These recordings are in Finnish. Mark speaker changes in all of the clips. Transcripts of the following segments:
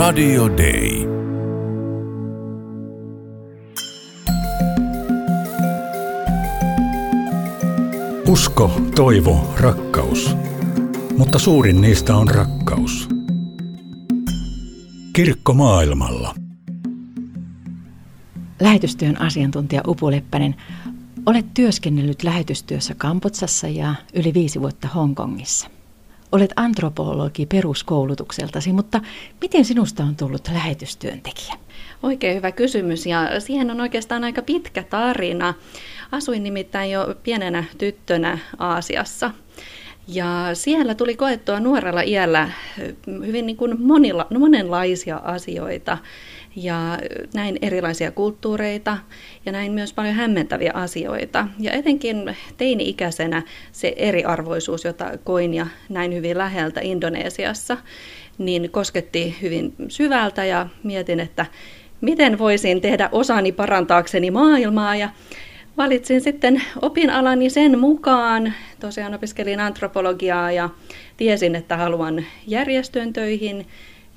Speaker 1: Radio Day.
Speaker 2: Usko, toivo, rakkaus. Mutta suurin niistä on rakkaus. Kirkko maailmalla.
Speaker 3: Lähetystyön asiantuntija Upu Leppänen, olet työskennellyt lähetystyössä Kampotsassa ja yli viisi vuotta Hongkongissa. Olet antropologi peruskoulutukseltasi, mutta miten sinusta on tullut lähetystyöntekijä?
Speaker 4: Oikein hyvä kysymys ja siihen on oikeastaan aika pitkä tarina. Asuin nimittäin jo pienenä tyttönä Aasiassa. Ja siellä tuli koettua nuorella iällä hyvin niin kuin monilla, monenlaisia asioita ja näin erilaisia kulttuureita ja näin myös paljon hämmentäviä asioita. Ja etenkin teini-ikäisenä se eriarvoisuus, jota koin ja näin hyvin läheltä Indonesiassa, niin kosketti hyvin syvältä ja mietin, että miten voisin tehdä osani parantaakseni maailmaa ja valitsin sitten opinalani sen mukaan. Tosiaan opiskelin antropologiaa ja tiesin, että haluan järjestöön töihin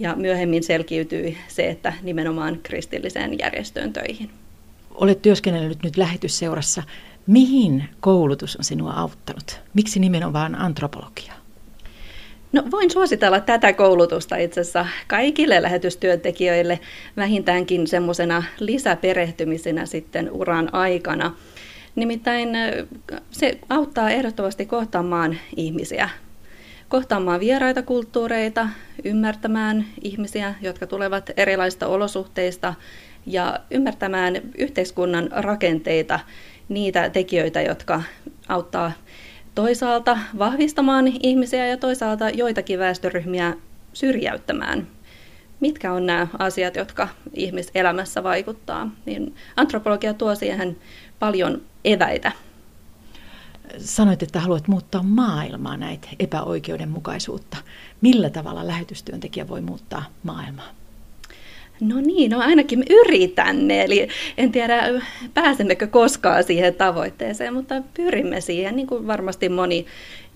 Speaker 4: ja myöhemmin selkiytyi se, että nimenomaan kristilliseen järjestöön töihin.
Speaker 3: Olet työskennellyt nyt lähetysseurassa. Mihin koulutus on sinua auttanut? Miksi nimenomaan antropologia?
Speaker 4: No voin suositella tätä koulutusta itse asiassa kaikille lähetystyöntekijöille vähintäänkin semmoisena lisäperehtymisenä sitten uran aikana. Nimittäin se auttaa ehdottomasti kohtaamaan ihmisiä, kohtaamaan vieraita kulttuureita, ymmärtämään ihmisiä, jotka tulevat erilaisista olosuhteista ja ymmärtämään yhteiskunnan rakenteita, niitä tekijöitä, jotka auttaa toisaalta vahvistamaan ihmisiä ja toisaalta joitakin väestöryhmiä syrjäyttämään. Mitkä on nämä asiat, jotka ihmiselämässä vaikuttaa? Niin antropologia tuo siihen paljon eväitä.
Speaker 3: Sanoit, että haluat muuttaa maailmaa näitä epäoikeudenmukaisuutta. Millä tavalla lähetystyöntekijä voi muuttaa maailmaa?
Speaker 4: No niin, no ainakin me yritämme, eli en tiedä pääsemmekö koskaan siihen tavoitteeseen, mutta pyrimme siihen, niin kuin varmasti moni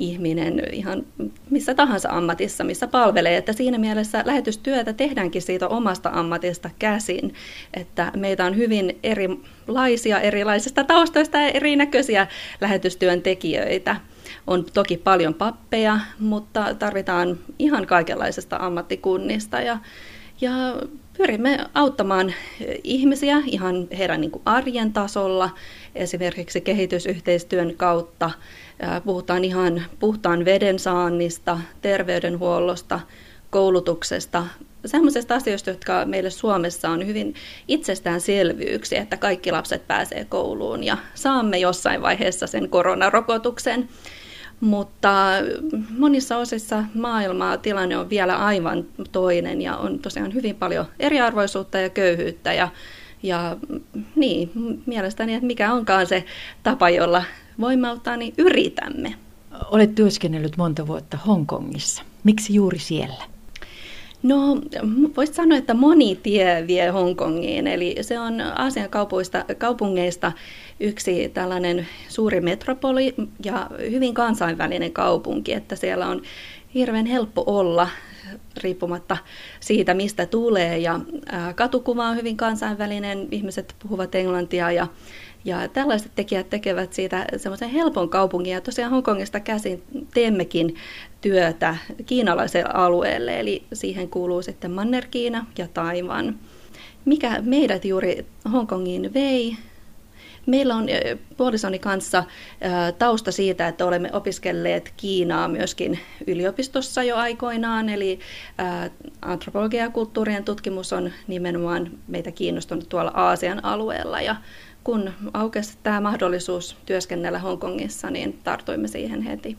Speaker 4: ihminen ihan missä tahansa ammatissa, missä palvelee, että siinä mielessä lähetystyötä tehdäänkin siitä omasta ammatista käsin, että meitä on hyvin erilaisia, erilaisista taustoista ja erinäköisiä lähetystyön tekijöitä. On toki paljon pappeja, mutta tarvitaan ihan kaikenlaisesta ammattikunnista ja ja pyrimme auttamaan ihmisiä ihan heidän niin kuin arjen tasolla, esimerkiksi kehitysyhteistyön kautta. Puhutaan ihan puhtaan veden saannista, terveydenhuollosta, koulutuksesta, sellaisista asioista, jotka meille Suomessa on hyvin itsestäänselvyyksiä, että kaikki lapset pääsee kouluun ja saamme jossain vaiheessa sen koronarokotuksen. Mutta monissa osissa maailmaa tilanne on vielä aivan toinen ja on tosiaan hyvin paljon eriarvoisuutta ja köyhyyttä ja, ja niin, mielestäni, että mikä onkaan se tapa, jolla voimme auttaa, niin yritämme.
Speaker 3: Olet työskennellyt monta vuotta Hongkongissa. Miksi juuri siellä?
Speaker 4: No, voisi sanoa, että moni tie vie Hongkongiin, eli se on Aasian kaupungeista yksi tällainen suuri metropoli ja hyvin kansainvälinen kaupunki, että siellä on hirveän helppo olla riippumatta siitä, mistä tulee. Ja katukuva on hyvin kansainvälinen, ihmiset puhuvat englantia ja, ja tällaiset tekijät tekevät siitä semmoisen helpon kaupungin. Ja tosiaan Hongkongista käsin teemmekin työtä kiinalaiselle alueelle, eli siihen kuuluu sitten Manner-Kiina ja Taiwan. Mikä meidät juuri Hongkongiin vei, Meillä on puolisoni kanssa tausta siitä, että olemme opiskelleet Kiinaa myöskin yliopistossa jo aikoinaan, eli antropologia ja kulttuurien tutkimus on nimenomaan meitä kiinnostunut tuolla Aasian alueella ja kun aukesi tämä mahdollisuus työskennellä Hongkongissa, niin tartuimme siihen heti.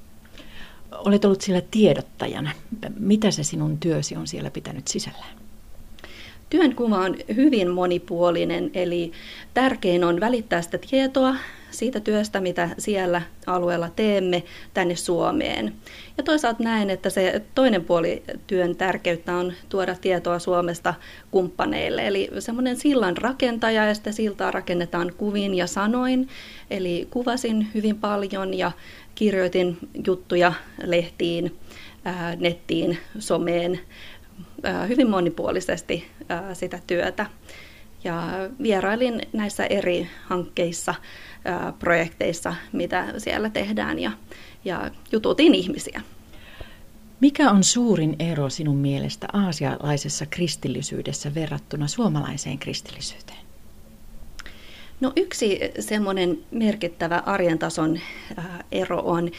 Speaker 3: Olet ollut siellä tiedottajana. Mitä se sinun työsi on siellä pitänyt sisällään?
Speaker 4: Työnkuva on hyvin monipuolinen, eli tärkein on välittää sitä tietoa siitä työstä, mitä siellä alueella teemme tänne Suomeen. Ja toisaalta näen, että se toinen puoli työn tärkeyttä on tuoda tietoa Suomesta kumppaneille. Eli semmoinen sillan rakentaja ja sitä siltaa rakennetaan kuvin ja sanoin. Eli kuvasin hyvin paljon ja kirjoitin juttuja lehtiin, nettiin, someen, hyvin monipuolisesti sitä työtä. Ja vierailin näissä eri hankkeissa, projekteissa, mitä siellä tehdään ja, ja jututin ihmisiä.
Speaker 3: Mikä on suurin ero sinun mielestä aasialaisessa kristillisyydessä verrattuna suomalaiseen kristillisyyteen?
Speaker 4: No yksi semmoinen merkittävä arjen tason äh, ero on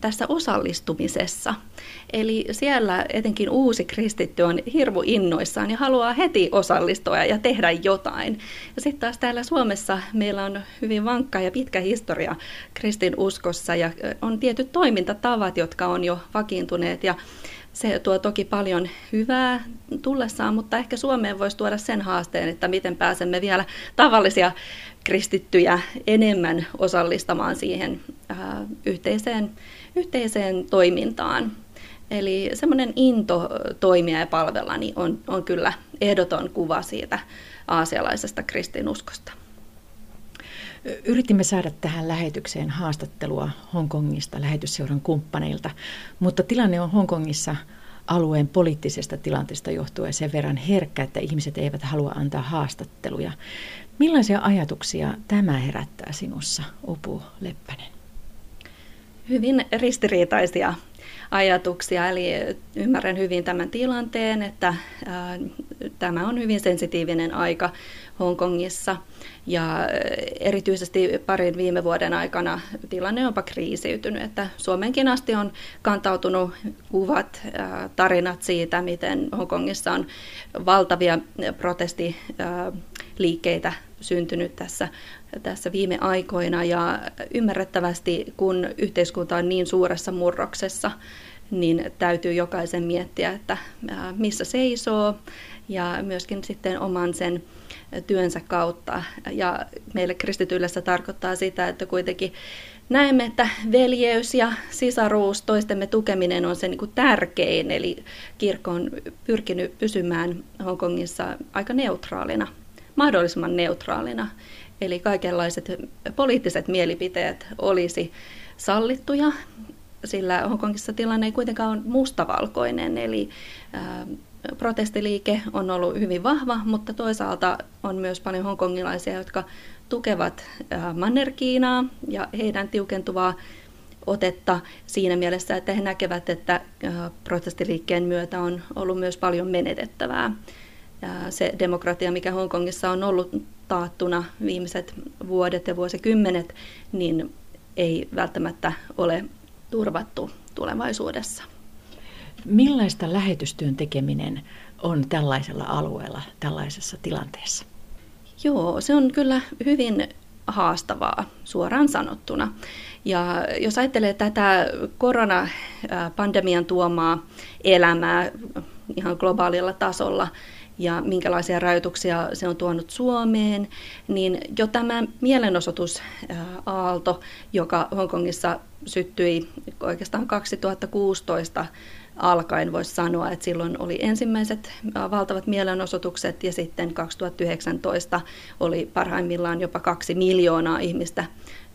Speaker 4: tässä osallistumisessa. Eli siellä etenkin uusi kristitty on hirvu innoissaan ja haluaa heti osallistua ja tehdä jotain. Ja sitten taas täällä Suomessa meillä on hyvin vankka ja pitkä historia kristinuskossa ja on tietyt toimintatavat, jotka on jo vakiintuneet ja se tuo toki paljon hyvää tullessaan, mutta ehkä Suomeen voisi tuoda sen haasteen, että miten pääsemme vielä tavallisia kristittyjä enemmän osallistamaan siihen ää, yhteiseen, yhteiseen toimintaan. Eli semmoinen into toimia ja palvella niin on, on kyllä ehdoton kuva siitä aasialaisesta kristinuskosta.
Speaker 3: Yritimme saada tähän lähetykseen haastattelua Hongkongista lähetysseuran kumppaneilta, mutta tilanne on Hongkongissa alueen poliittisesta tilanteesta johtuen sen verran herkkä, että ihmiset eivät halua antaa haastatteluja. Millaisia ajatuksia tämä herättää sinussa, Upu Leppänen?
Speaker 4: Hyvin ristiriitaisia ajatuksia, eli ymmärrän hyvin tämän tilanteen, että ää, tämä on hyvin sensitiivinen aika Hongkongissa. Ja erityisesti parin viime vuoden aikana tilanne on jopa kriisiytynyt, että Suomenkin asti on kantautunut kuvat, ää, tarinat siitä, miten Hongkongissa on valtavia protestiliikkeitä syntynyt tässä, tässä viime aikoina. Ja ymmärrettävästi kun yhteiskunta on niin suuressa murroksessa, niin täytyy jokaisen miettiä, että missä seisoo ja myöskin sitten oman sen työnsä kautta. Ja meille kristityille se tarkoittaa sitä, että kuitenkin näemme, että veljeys ja sisaruus, toistemme tukeminen on se niin kuin tärkein, eli kirkko on pyrkinyt pysymään Hongkongissa aika neutraalina mahdollisimman neutraalina. Eli kaikenlaiset poliittiset mielipiteet olisi sallittuja, sillä Hongkongissa tilanne ei kuitenkaan ole mustavalkoinen, eli protestiliike on ollut hyvin vahva, mutta toisaalta on myös paljon hongkongilaisia, jotka tukevat Manner-Kiinaa ja heidän tiukentuvaa otetta siinä mielessä, että he näkevät, että protestiliikkeen myötä on ollut myös paljon menetettävää se demokratia, mikä Hongkongissa on ollut taattuna viimeiset vuodet ja vuosikymmenet, niin ei välttämättä ole turvattu tulevaisuudessa.
Speaker 3: Millaista lähetystyön tekeminen on tällaisella alueella, tällaisessa tilanteessa?
Speaker 4: Joo, se on kyllä hyvin haastavaa suoraan sanottuna. Ja jos ajattelee tätä koronapandemian tuomaa elämää ihan globaalilla tasolla, ja minkälaisia rajoituksia se on tuonut Suomeen, niin jo tämä mielenosoitusaalto, joka Hongkongissa syttyi oikeastaan 2016 alkaen, voisi sanoa, että silloin oli ensimmäiset valtavat mielenosoitukset ja sitten 2019 oli parhaimmillaan jopa kaksi miljoonaa ihmistä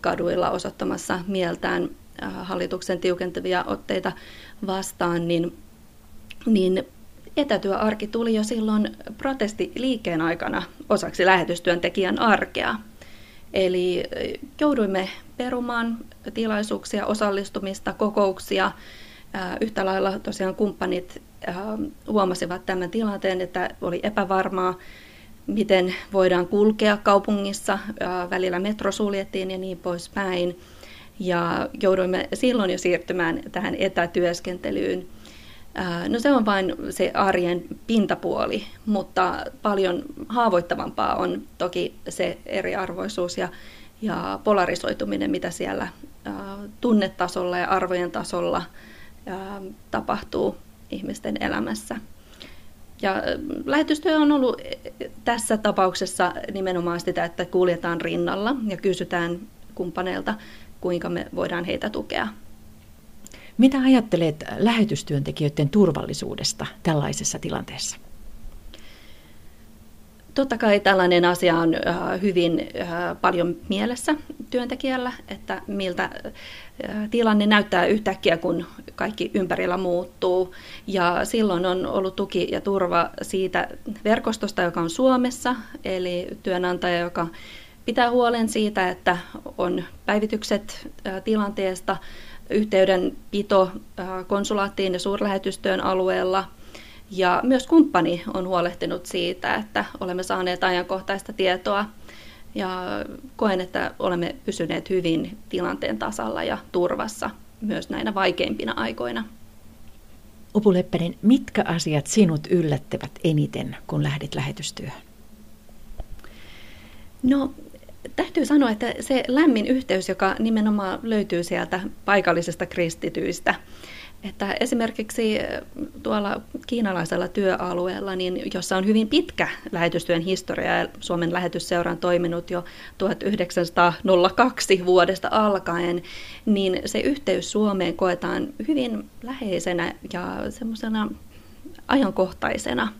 Speaker 4: kaduilla osoittamassa mieltään hallituksen tiukentavia otteita vastaan, niin, niin Etätyöarki tuli jo silloin protestiliikkeen aikana osaksi lähetystyöntekijän arkea. Eli jouduimme perumaan tilaisuuksia, osallistumista, kokouksia. Yhtä lailla tosiaan kumppanit huomasivat tämän tilanteen, että oli epävarmaa, miten voidaan kulkea kaupungissa. Välillä metro suljettiin ja niin poispäin. Ja jouduimme silloin jo siirtymään tähän etätyöskentelyyn – No se on vain se arjen pintapuoli, mutta paljon haavoittavampaa on toki se eriarvoisuus ja, ja polarisoituminen, mitä siellä tunnetasolla ja arvojen tasolla tapahtuu ihmisten elämässä. Ja lähetystyö on ollut tässä tapauksessa nimenomaan sitä, että kuljetaan rinnalla ja kysytään kumppaneilta, kuinka me voidaan heitä tukea.
Speaker 3: Mitä ajattelet lähetystyöntekijöiden turvallisuudesta tällaisessa tilanteessa?
Speaker 4: Totta kai tällainen asia on hyvin paljon mielessä työntekijällä, että miltä tilanne näyttää yhtäkkiä, kun kaikki ympärillä muuttuu. Ja silloin on ollut tuki ja turva siitä verkostosta, joka on Suomessa, eli työnantaja, joka pitää huolen siitä, että on päivitykset tilanteesta, yhteydenpito konsulaattiin ja suurlähetystöön alueella – ja myös kumppani on huolehtinut siitä, että olemme saaneet ajankohtaista tietoa ja koen, että olemme pysyneet hyvin tilanteen tasalla ja turvassa myös näinä vaikeimpina aikoina.
Speaker 3: Upu Leppänen, mitkä asiat sinut yllättävät eniten, kun lähdit lähetystyöhön?
Speaker 4: No, täytyy sanoa, että se lämmin yhteys, joka nimenomaan löytyy sieltä paikallisesta kristityistä, että esimerkiksi tuolla kiinalaisella työalueella, niin jossa on hyvin pitkä lähetystyön historia ja Suomen lähetysseura on toiminut jo 1902 vuodesta alkaen, niin se yhteys Suomeen koetaan hyvin läheisenä ja semmoisena ajankohtaisena.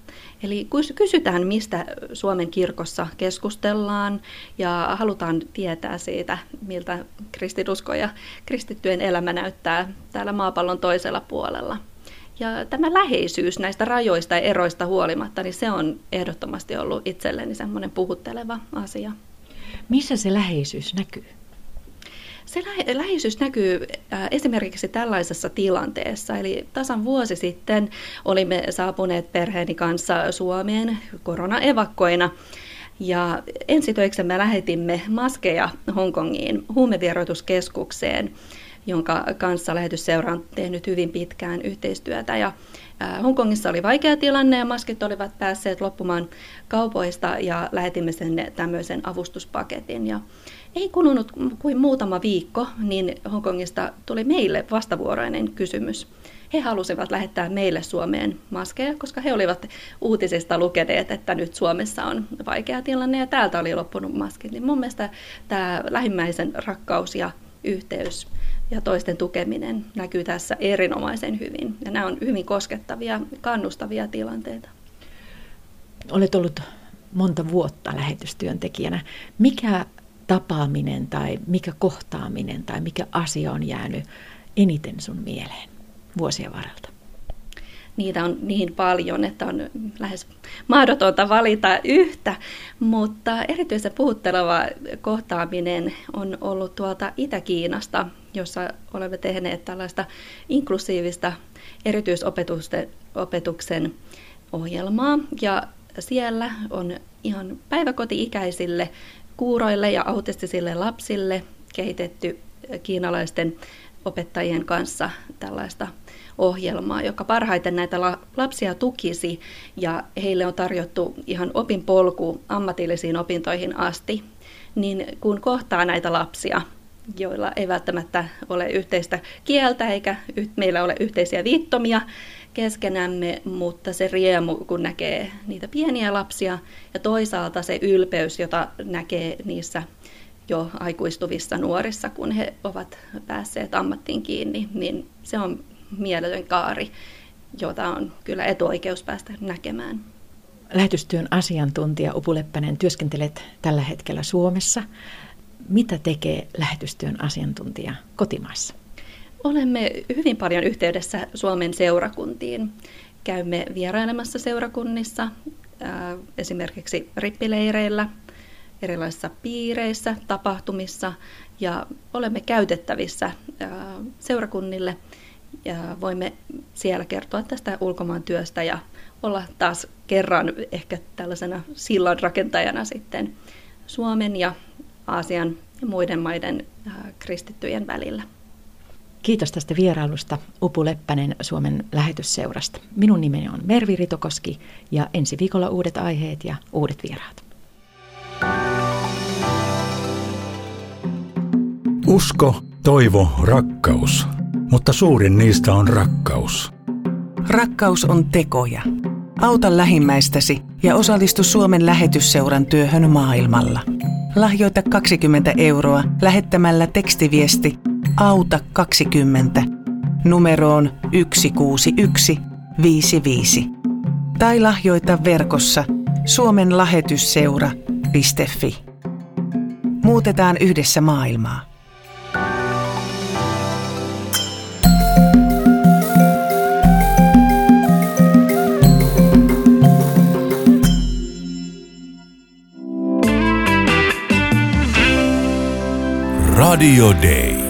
Speaker 4: Eli kysytään, mistä Suomen kirkossa keskustellaan ja halutaan tietää siitä, miltä kristinusko ja kristittyjen elämä näyttää täällä maapallon toisella puolella. Ja tämä läheisyys näistä rajoista ja eroista huolimatta, niin se on ehdottomasti ollut itselleni semmoinen puhutteleva asia.
Speaker 3: Missä se läheisyys näkyy?
Speaker 4: Se lä- läheisyys näkyy äh, esimerkiksi tällaisessa tilanteessa. Eli tasan vuosi sitten olimme saapuneet perheeni kanssa Suomeen koronaevakkoina. Ja ensitöiksemme lähetimme maskeja Hongkongiin huumevieroituskeskukseen, jonka kanssa lähetysseura on tehnyt hyvin pitkään yhteistyötä. Ja äh, Hongkongissa oli vaikea tilanne ja maskit olivat päässeet loppumaan kaupoista ja lähetimme sen tämmöisen avustuspaketin. Ja ei kulunut kuin muutama viikko, niin Hongkongista tuli meille vastavuoroinen kysymys. He halusivat lähettää meille Suomeen maskeja, koska he olivat uutisista lukeneet, että nyt Suomessa on vaikea tilanne ja täältä oli loppunut maskit. Niin mun mielestä tämä lähimmäisen rakkaus ja yhteys ja toisten tukeminen näkyy tässä erinomaisen hyvin. Ja nämä on hyvin koskettavia, kannustavia tilanteita.
Speaker 3: Olet ollut monta vuotta lähetystyöntekijänä. Mikä tapaaminen tai mikä kohtaaminen tai mikä asia on jäänyt eniten sun mieleen vuosien varrelta?
Speaker 4: Niitä on niin paljon, että on lähes mahdotonta valita yhtä, mutta erityisen puhutteleva kohtaaminen on ollut tuolta Itä-Kiinasta, jossa olemme tehneet tällaista inklusiivista erityisopetuksen ohjelmaa. Ja siellä on ihan päiväkoti-ikäisille kuuroille ja autistisille lapsille kehitetty kiinalaisten opettajien kanssa tällaista ohjelmaa, joka parhaiten näitä lapsia tukisi ja heille on tarjottu ihan opinpolku ammatillisiin opintoihin asti. Niin kun kohtaa näitä lapsia, joilla ei välttämättä ole yhteistä kieltä eikä meillä ole yhteisiä viittomia, keskenämme, mutta se riemu, kun näkee niitä pieniä lapsia ja toisaalta se ylpeys, jota näkee niissä jo aikuistuvissa nuorissa, kun he ovat päässeet ammattiin kiinni, niin se on mieletön kaari, jota on kyllä etuoikeus päästä näkemään.
Speaker 3: Lähetystyön asiantuntija Upu Leppänen, työskentelet tällä hetkellä Suomessa. Mitä tekee lähetystyön asiantuntija kotimaassa?
Speaker 4: Olemme hyvin paljon yhteydessä Suomen seurakuntiin. Käymme vierailemassa seurakunnissa, esimerkiksi rippileireillä, erilaisissa piireissä, tapahtumissa ja olemme käytettävissä seurakunnille ja voimme siellä kertoa tästä ulkomaan työstä ja olla taas kerran ehkä tällaisena sillan rakentajana sitten Suomen ja Aasian ja muiden maiden kristittyjen välillä.
Speaker 3: Kiitos tästä vierailusta Upu Leppänen Suomen lähetysseurasta. Minun nimeni on Mervi Ritokoski ja ensi viikolla uudet aiheet ja uudet vieraat.
Speaker 2: Usko, toivo, rakkaus. Mutta suurin niistä on rakkaus.
Speaker 1: Rakkaus on tekoja. Auta lähimmäistäsi ja osallistu Suomen lähetysseuran työhön maailmalla. Lahjoita 20 euroa lähettämällä tekstiviesti Auta 20 numeroon 16155 tai lahjoita verkossa Suomen lähetysseura.fi. Muutetaan yhdessä maailmaa.
Speaker 5: Radio Day.